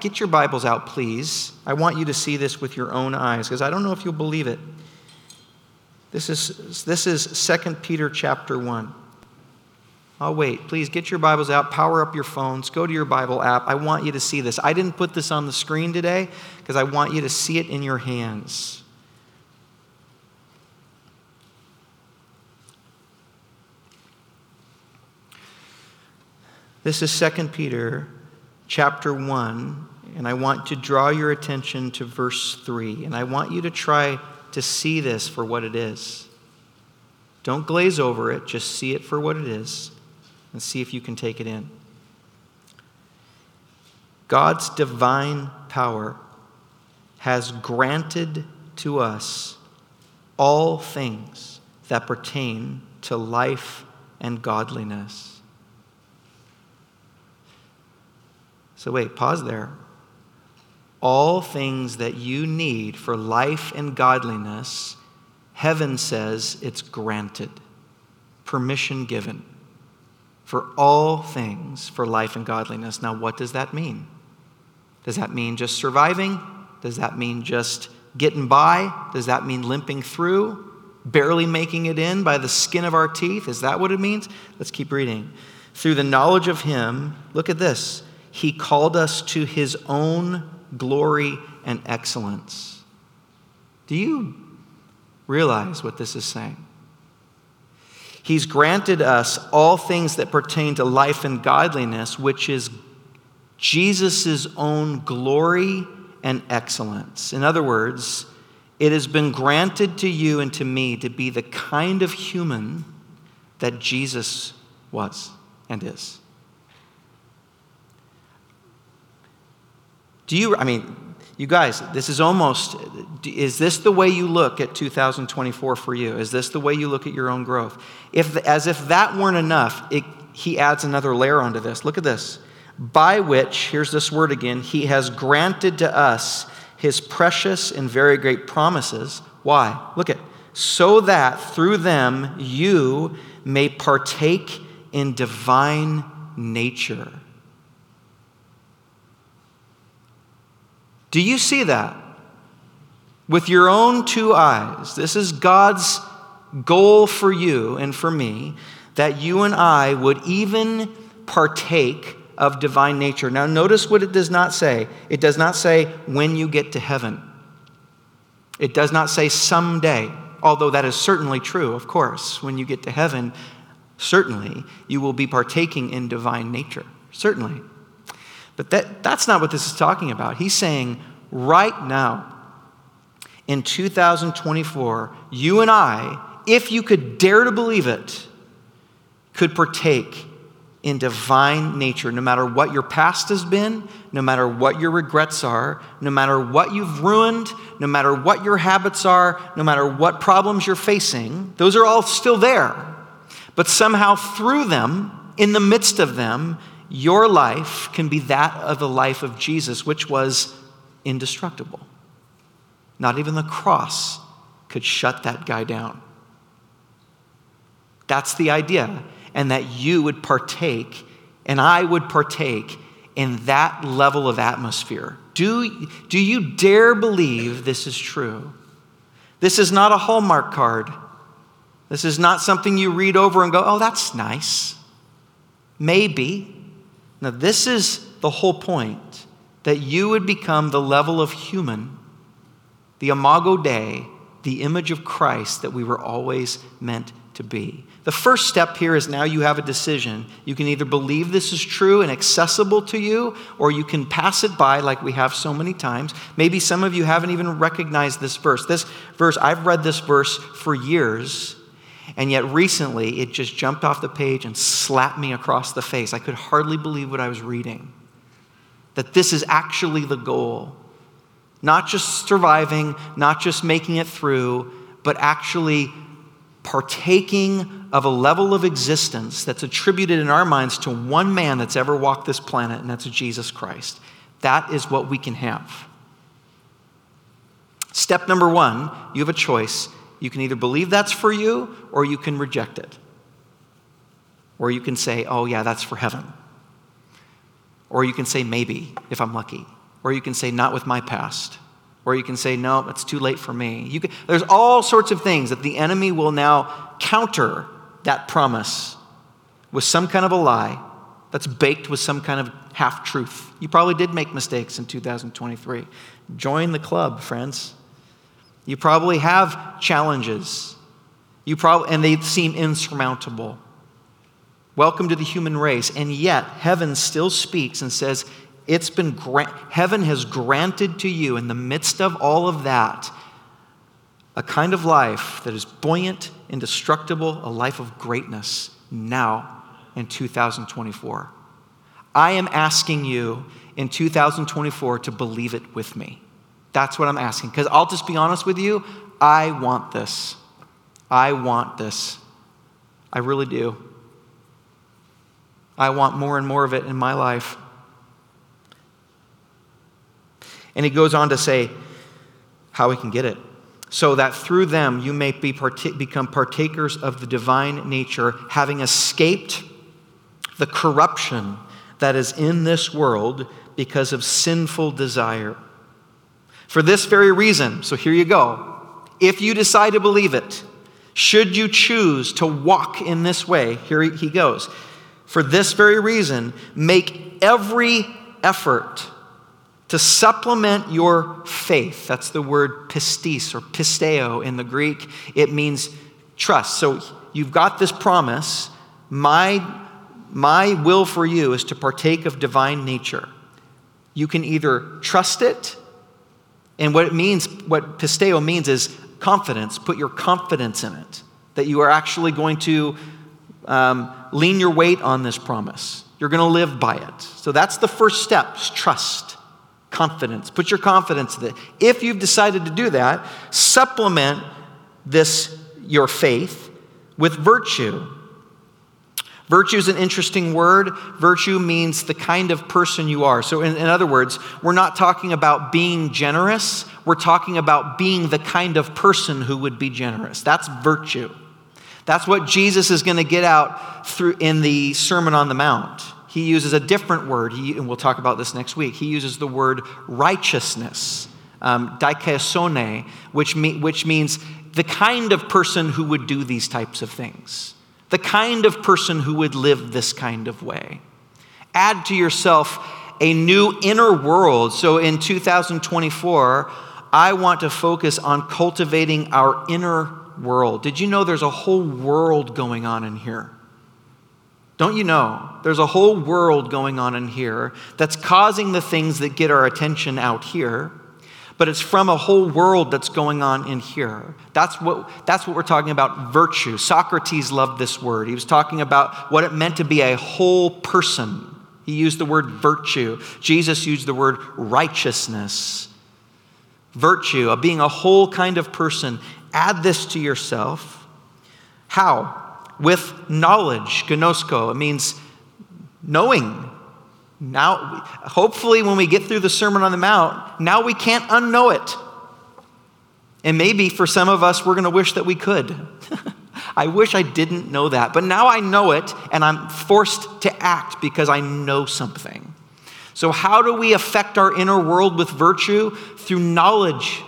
get your Bibles out, please. I want you to see this with your own eyes because I don't know if you'll believe it. This is, this is 2 Peter chapter 1. I'll wait. Please get your Bibles out, power up your phones, go to your Bible app. I want you to see this. I didn't put this on the screen today because I want you to see it in your hands. This is 2 Peter chapter 1, and I want to draw your attention to verse 3. And I want you to try to see this for what it is. Don't glaze over it, just see it for what it is and see if you can take it in. God's divine power has granted to us all things that pertain to life and godliness. So, wait, pause there. All things that you need for life and godliness, heaven says it's granted, permission given for all things for life and godliness. Now, what does that mean? Does that mean just surviving? Does that mean just getting by? Does that mean limping through? Barely making it in by the skin of our teeth? Is that what it means? Let's keep reading. Through the knowledge of Him, look at this. He called us to His own glory and excellence. Do you realize what this is saying? He's granted us all things that pertain to life and godliness, which is Jesus' own glory and excellence. In other words, it has been granted to you and to me to be the kind of human that Jesus was and is. Do you, I mean, you guys, this is almost, is this the way you look at 2024 for you? Is this the way you look at your own growth? If, as if that weren't enough, it, he adds another layer onto this. Look at this. By which, here's this word again, he has granted to us his precious and very great promises. Why? Look at, so that through them you may partake in divine nature Do you see that? With your own two eyes. This is God's goal for you and for me that you and I would even partake of divine nature. Now, notice what it does not say. It does not say when you get to heaven, it does not say someday, although that is certainly true, of course. When you get to heaven, certainly you will be partaking in divine nature. Certainly. But that, that's not what this is talking about. He's saying, right now, in 2024, you and I, if you could dare to believe it, could partake in divine nature, no matter what your past has been, no matter what your regrets are, no matter what you've ruined, no matter what your habits are, no matter what problems you're facing, those are all still there. But somehow through them, in the midst of them, your life can be that of the life of Jesus, which was indestructible. Not even the cross could shut that guy down. That's the idea. And that you would partake, and I would partake in that level of atmosphere. Do, do you dare believe this is true? This is not a Hallmark card. This is not something you read over and go, oh, that's nice. Maybe. Now, this is the whole point that you would become the level of human, the imago Dei, the image of Christ that we were always meant to be. The first step here is now you have a decision. You can either believe this is true and accessible to you, or you can pass it by like we have so many times. Maybe some of you haven't even recognized this verse. This verse, I've read this verse for years and yet recently, it just jumped off the page and slapped me across the face. I could hardly believe what I was reading. That this is actually the goal. Not just surviving, not just making it through, but actually partaking of a level of existence that's attributed in our minds to one man that's ever walked this planet, and that's Jesus Christ. That is what we can have. Step number one you have a choice you can either believe that's for you or you can reject it. Or you can say, oh, yeah, that's for heaven. Or you can say, maybe, if I'm lucky. Or you can say, Not with my past. Or you can say, No, it's too late for me. Can, there's all sorts of things that the enemy will now counter that promise with some kind of a lie that's baked with some kind of half truth. You probably did make mistakes in 2023. Join the club, friends. You probably have challenges. You probably and they seem insurmountable. Welcome to the human race. And yet, heaven still speaks and says, it's been gra- heaven has granted to you in the midst of all of that a kind of life that is buoyant, indestructible, a life of greatness now in 2024. I am asking you in 2024 to believe it with me. That's what I'm asking. Because I'll just be honest with you, I want this. I want this. I really do. I want more and more of it in my life. And he goes on to say how we can get it. So that through them you may be part- become partakers of the divine nature, having escaped the corruption that is in this world because of sinful desire. For this very reason, so here you go. If you decide to believe it, should you choose to walk in this way, here he goes. For this very reason, make every effort to supplement your faith. That's the word pistis or pisteo in the Greek. It means trust. So you've got this promise. My, my will for you is to partake of divine nature. You can either trust it and what it means, what pisteo means is confidence. Put your confidence in it, that you are actually going to um, lean your weight on this promise. You're going to live by it. So that's the first step trust, confidence. Put your confidence in it. If you've decided to do that, supplement this, your faith, with virtue. Virtue is an interesting word. Virtue means the kind of person you are. So, in, in, other words, we're not talking about being generous, we're talking about being the kind of person who would be generous. That's virtue. That's what Jesus is going to get out through in the Sermon on the Mount. He uses a different word, he, and we'll talk about this next week. He uses the word righteousness, um, which, me, which means the kind of person who would do these types of things the kind of person who would live this kind of way. Add to yourself a new inner world. So in 2024, I want to focus on cultivating our inner world. Did you know there's a whole world going on in here? Don't you know? There's a whole world going on in here that's causing the things that get our attention out here but it's from a whole world that's going on in here. That's what, that's what we're talking about virtue. Socrates loved this word. He was talking about what it meant to be a whole person. He used the word virtue. Jesus used the word righteousness. Virtue, of being a whole kind of person. Add this to yourself. How? With knowledge, gnosko. It means knowing, now, hopefully, when we get through the Sermon on the Mount, now we can't unknow it. And maybe for some of us, we're going to wish that we could. I wish I didn't know that. But now I know it, and I'm forced to act because I know something. So, how do we affect our inner world with virtue? Through knowledge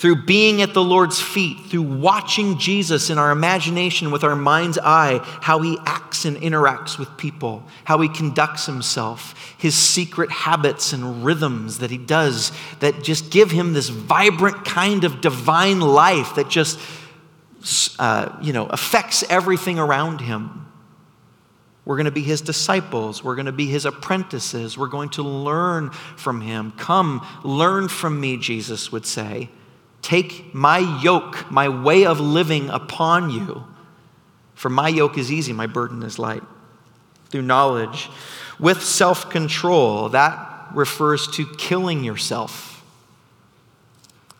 through being at the Lord's feet, through watching Jesus in our imagination with our mind's eye, how he acts and interacts with people, how he conducts himself, his secret habits and rhythms that he does that just give him this vibrant kind of divine life that just, uh, you know, affects everything around him. We're going to be his disciples. We're going to be his apprentices. We're going to learn from him. Come, learn from me, Jesus would say. Take my yoke, my way of living upon you. For my yoke is easy, my burden is light. Through knowledge, with self control, that refers to killing yourself.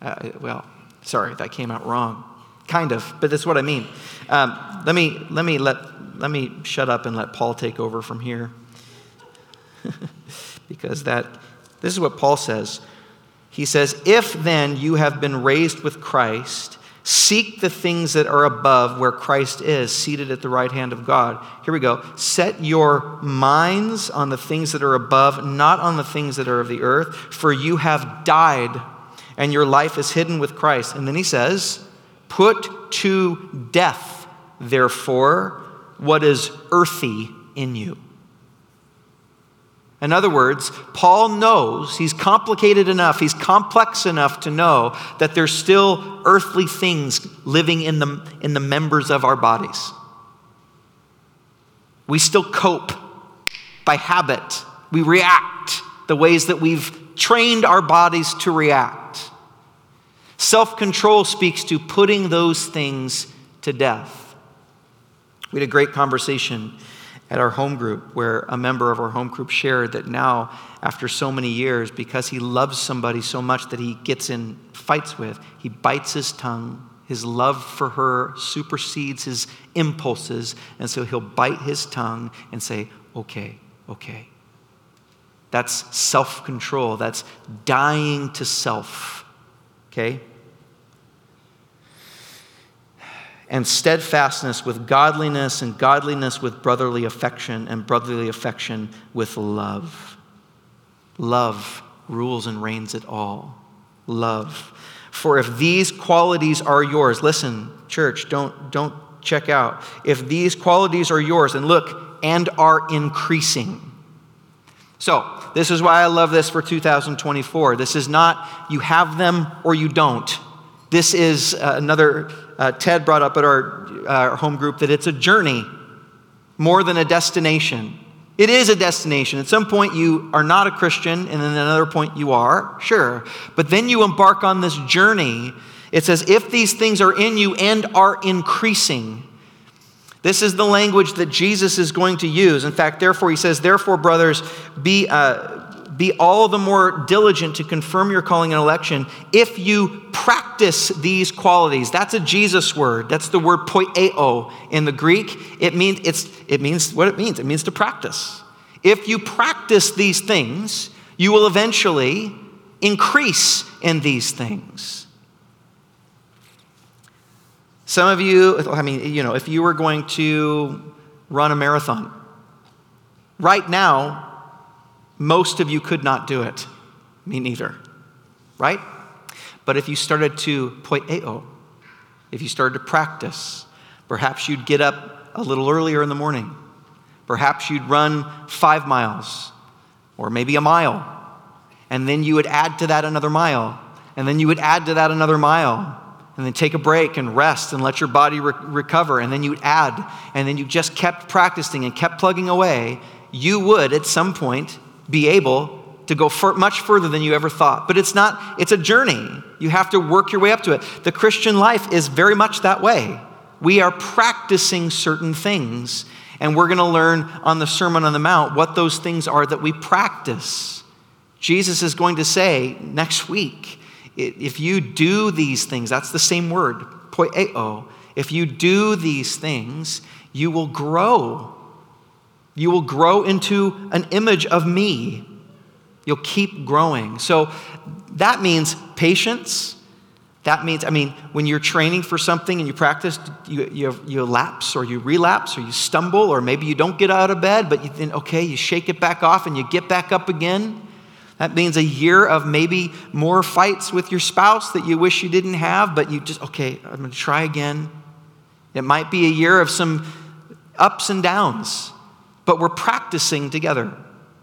Uh, well, sorry, that came out wrong. Kind of, but that's what I mean. Um, let, me, let, me let, let me shut up and let Paul take over from here. because that, this is what Paul says he says, If then you have been raised with Christ, Seek the things that are above where Christ is, seated at the right hand of God. Here we go. Set your minds on the things that are above, not on the things that are of the earth, for you have died, and your life is hidden with Christ. And then he says, Put to death, therefore, what is earthy in you. In other words, Paul knows he's complicated enough, he's complex enough to know that there's still earthly things living in the, in the members of our bodies. We still cope by habit, we react the ways that we've trained our bodies to react. Self control speaks to putting those things to death. We had a great conversation at our home group where a member of our home group shared that now, after so many years, because he loves somebody so much that he gets in fights with, he bites his tongue. His love for her supersedes his impulses, and so he'll bite his tongue and say, Okay, okay. That's self control. That's dying to self. Okay? And steadfastness with godliness, and godliness with brotherly affection, and brotherly affection with love. Love rules and reigns it all. Love. For if these qualities are yours, listen, church, don't, don't check out. If these qualities are yours, and look, and are increasing. So, this is why I love this for 2024. This is not you have them or you don't. This is uh, another uh, Ted brought up at our, our home group that it's a journey more than a destination. It is a destination. At some point, you are not a Christian, and then another point, you are, sure. But then you embark on this journey. It says, if these things are in you and are increasing, this is the language that Jesus is going to use. In fact, therefore, he says, therefore, brothers, be, uh, be all the more diligent to confirm your calling and election if you practice these qualities. That's a Jesus word. That's the word poieo in the Greek. It means, it's, it means what it means. It means to practice. If you practice these things, you will eventually increase in these things. Some of you, I mean, you know, if you were going to run a marathon, right now, most of you could not do it. Me neither. Right? But if you started to poieo, if you started to practice, perhaps you'd get up a little earlier in the morning. Perhaps you'd run five miles or maybe a mile. And then you would add to that another mile. And then you would add to that another mile. And then take a break and rest and let your body re- recover. And then you'd add. And then you just kept practicing and kept plugging away. You would, at some point, be able to go much further than you ever thought. But it's not, it's a journey. You have to work your way up to it. The Christian life is very much that way. We are practicing certain things, and we're going to learn on the Sermon on the Mount what those things are that we practice. Jesus is going to say next week, if you do these things, that's the same word, poieo. If you do these things, you will grow you will grow into an image of me. You'll keep growing. So that means patience. That means, I mean, when you're training for something and you practice, you, you, you lapse or you relapse or you stumble or maybe you don't get out of bed, but you think, okay, you shake it back off and you get back up again. That means a year of maybe more fights with your spouse that you wish you didn't have, but you just, okay, I'm going to try again. It might be a year of some ups and downs but we're practicing together.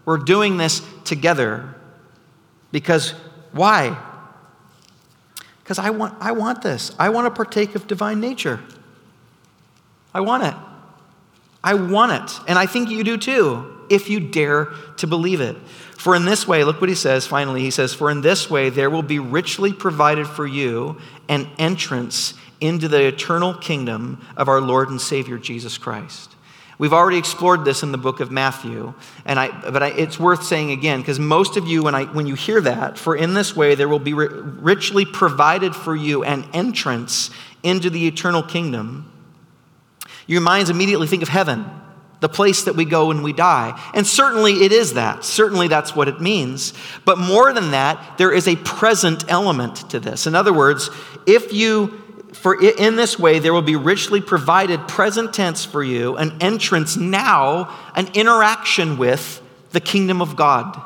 We're doing this together. Because why? Because I want, I want this. I want to partake of divine nature. I want it. I want it. And I think you do too, if you dare to believe it. For in this way, look what he says finally. He says, For in this way there will be richly provided for you an entrance into the eternal kingdom of our Lord and Savior Jesus Christ. We've already explored this in the book of Matthew, and I, but I, it's worth saying again because most of you, when, I, when you hear that, for in this way there will be richly provided for you an entrance into the eternal kingdom, your minds immediately think of heaven, the place that we go when we die. And certainly it is that. Certainly that's what it means. But more than that, there is a present element to this. In other words, if you for in this way there will be richly provided present tense for you, an entrance now, an interaction with the kingdom of God.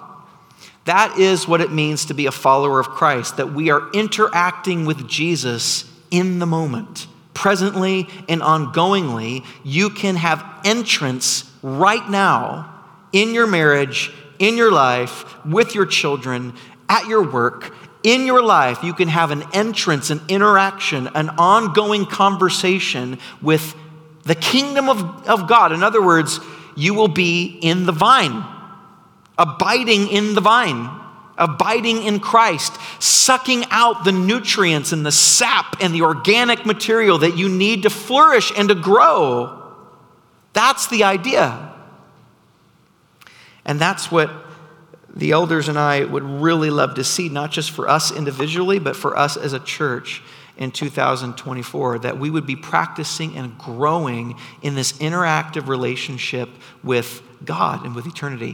That is what it means to be a follower of Christ, that we are interacting with Jesus in the moment. Presently and ongoingly, you can have entrance right now in your marriage, in your life, with your children, at your work, in your life, you can have an entrance, an interaction, an ongoing conversation with the kingdom of, of God. In other words, you will be in the vine, abiding in the vine, abiding in Christ, sucking out the nutrients and the sap and the organic material that you need to flourish and to grow. That's the idea. And that's what the elders and I would really love to see, not just for us individually, but for us as a church in 2024, that we would be practicing and growing in this interactive relationship with God and with eternity.